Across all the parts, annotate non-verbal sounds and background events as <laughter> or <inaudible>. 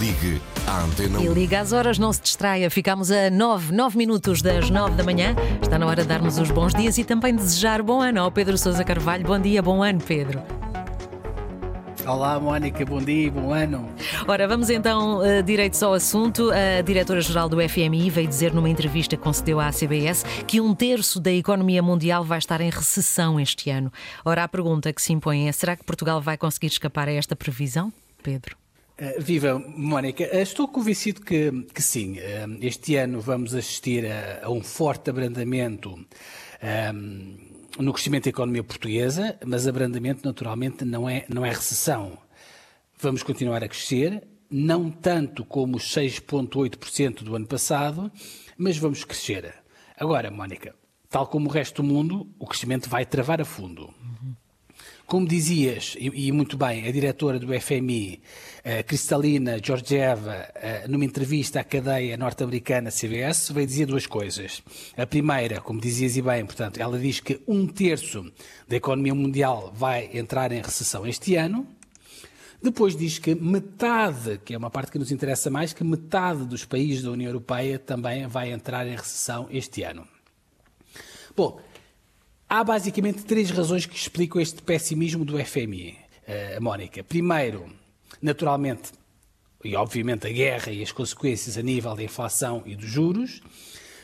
Ligue à Antena E 1. liga às horas, não se distraia. Ficamos a 9, 9 minutos das 9 da manhã. Está na hora de darmos os bons dias e também desejar bom ano ao Pedro Sousa Carvalho. Bom dia, bom ano, Pedro. Olá, Mónica, bom dia, bom ano. Ora, vamos então uh, direitos ao assunto. A diretora-geral do FMI veio dizer numa entrevista que concedeu à CBS que um terço da economia mundial vai estar em recessão este ano. Ora, a pergunta que se impõe é: será que Portugal vai conseguir escapar a esta previsão, Pedro? Uh, viva, Mónica. Uh, estou convencido que, que sim. Uh, este ano vamos assistir a, a um forte abrandamento no crescimento da economia portuguesa, mas abrandamento naturalmente não é, não é recessão. Vamos continuar a crescer, não tanto como os 6,8% do ano passado, mas vamos crescer. Agora, Mónica, tal como o resto do mundo, o crescimento vai travar a fundo. Como dizias, e, e, muito bem, a diretora do FMI, a Cristalina Georgieva, numa entrevista à cadeia norte-americana CBS, veio dizer duas coisas. A primeira, como dizias e bem, portanto, ela diz que um terço da economia mundial vai entrar em recessão este ano. Depois diz que metade, que é uma parte que nos interessa mais, que metade dos países da União Europeia também vai entrar em recessão este ano. Bom, Há basicamente três razões que explicam este pessimismo do FMI, uh, Mónica. Primeiro, naturalmente, e obviamente a guerra e as consequências a nível da inflação e dos juros.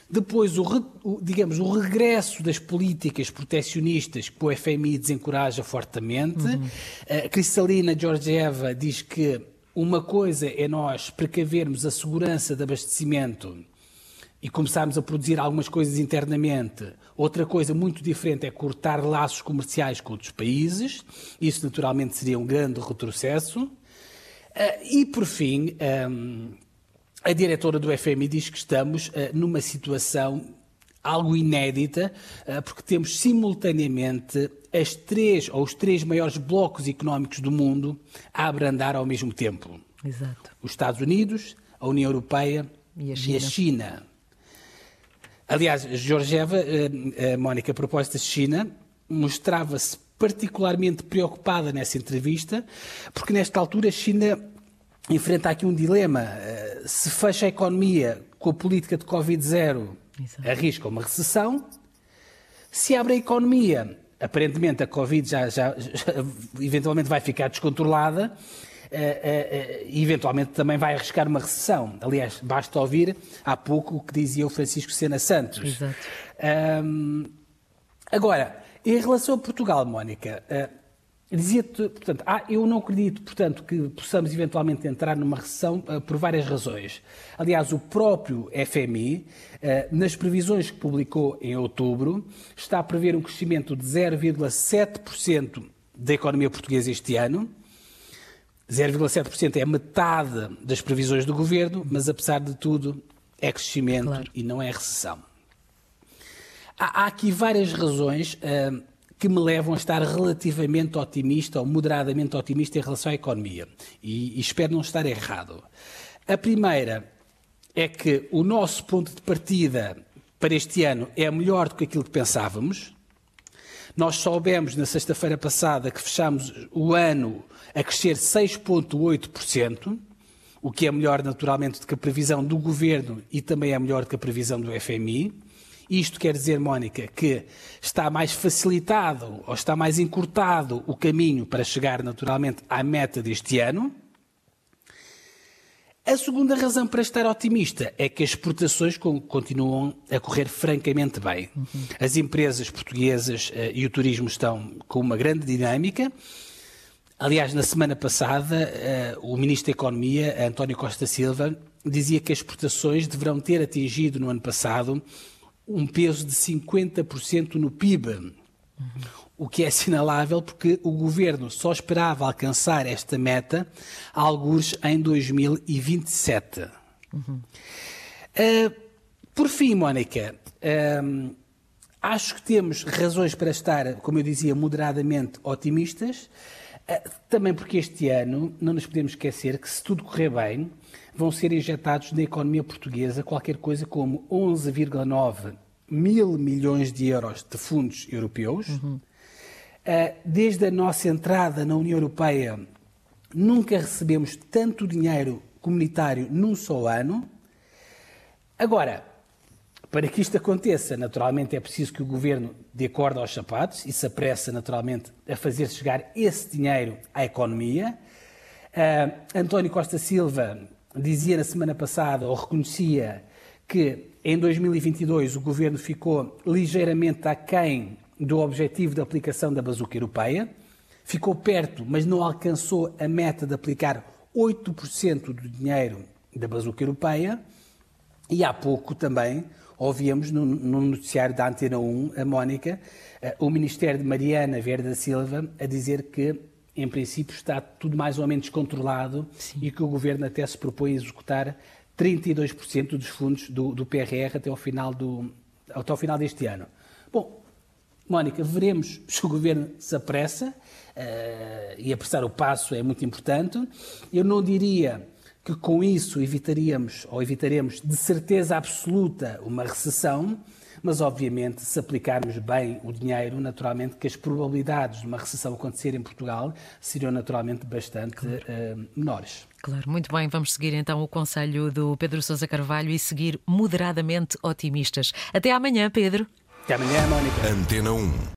Depois, o, o, digamos, o regresso das políticas proteccionistas que o FMI desencoraja fortemente. Uhum. A Cristalina Georgieva diz que uma coisa é nós precavermos a segurança de abastecimento e começarmos a produzir algumas coisas internamente. Outra coisa muito diferente é cortar laços comerciais com outros países. Isso, naturalmente, seria um grande retrocesso. E, por fim, a diretora do FMI diz que estamos numa situação algo inédita, porque temos simultaneamente as três ou os três maiores blocos económicos do mundo a abrandar ao mesmo tempo. Exato. Os Estados Unidos, a União Europeia e a China. E a China. Aliás, Georgieva, a Mónica, a propósito da China, mostrava-se particularmente preocupada nessa entrevista, porque nesta altura a China enfrenta aqui um dilema. Se fecha a economia com a política de Covid-0, arrisca uma recessão. Se abre a economia, aparentemente a Covid já, já, <laughs> já eventualmente vai ficar descontrolada, eventualmente também vai arriscar uma recessão. Aliás, basta ouvir há pouco o que dizia o Francisco Sena Santos. Exato. agora, em relação a Portugal, Mónica, dizia-te, portanto, ah, eu não acredito, portanto, que possamos eventualmente entrar numa recessão por várias razões. Aliás, o próprio FMI, nas previsões que publicou em outubro, está a prever um crescimento de 0,7% da economia portuguesa este ano. 0,7% é metade das previsões do governo, mas apesar de tudo é crescimento Claro. e não é recessão. Há, há aqui várias razões ah, que me levam a estar relativamente otimista ou moderadamente otimista em relação à economia. E, e espero não estar errado. A primeira é que o nosso ponto de partida para este ano é melhor do que aquilo que pensávamos. Nós soubemos na sexta-feira passada que fechámos o ano a crescer 6,8%, o que é melhor naturalmente do que a previsão do governo e também é melhor do que a previsão do FMI. Isto quer dizer, Mónica, que está mais facilitado ou está mais encurtado o caminho para chegar naturalmente à meta deste ano. A segunda razão para estar otimista é que as exportações continuam a correr francamente bem. Uhum. As empresas portuguesas uh, e o turismo estão com uma grande dinâmica. Aliás, na semana passada, uh, o Ministro da Economia, António Costa Silva, dizia que as exportações deverão ter atingido no ano passado um peso de 50% no PIB. O que é assinalável porque o governo só esperava alcançar esta meta alguns em 2027. Uhum. Uh, por fim, Mónica, uh, acho que temos razões para estar, como eu dizia, moderadamente otimistas. Uh, também porque este ano, não nos podemos esquecer que, se tudo correr bem, vão ser injetados na economia portuguesa qualquer coisa como 11,9 mil milhões de euros de fundos europeus. Uhum. Desde a nossa entrada na União Europeia, nunca recebemos tanto dinheiro comunitário num só ano. Agora, para que isto aconteça, naturalmente é preciso que o governo dê corda aos sapatos e se apresse naturalmente a fazer chegar esse dinheiro à economia. Uh, António Costa Silva dizia na semana passada, ou reconhecia, que em 2022 o governo ficou ligeiramente aquém do objetivo de aplicação da bazuca europeia, ficou perto, mas não alcançou a meta de aplicar 8% do dinheiro da bazuca europeia. E há pouco também ouvíamos no, no noticiário da Antena 1 a Mónica, uh, o Ministério de Mariana Verde da Silva, a dizer que em princípio, está tudo mais ou menos controlado Sim. e que o Governo até se propõe a executar 32% dos fundos do, do, PRR até ao, final do, até ao final deste ano. Bom, Mónica, veremos <laughs> se o Governo se apressa uh, e apressar o passo é muito importante. Eu não diria que com isso evitaríamos ou evitaremos de certeza absoluta uma recessão, mas obviamente se aplicarmos bem o dinheiro, naturalmente que as probabilidades de uma recessão acontecer em Portugal seriam naturalmente bastante claro. uh, menores. Claro, muito bem. Vamos seguir então o conselho do Pedro Sousa Carvalho e seguir moderadamente otimistas. Até amanhã, Pedro. Até amanhã, Mónica. Antena 1.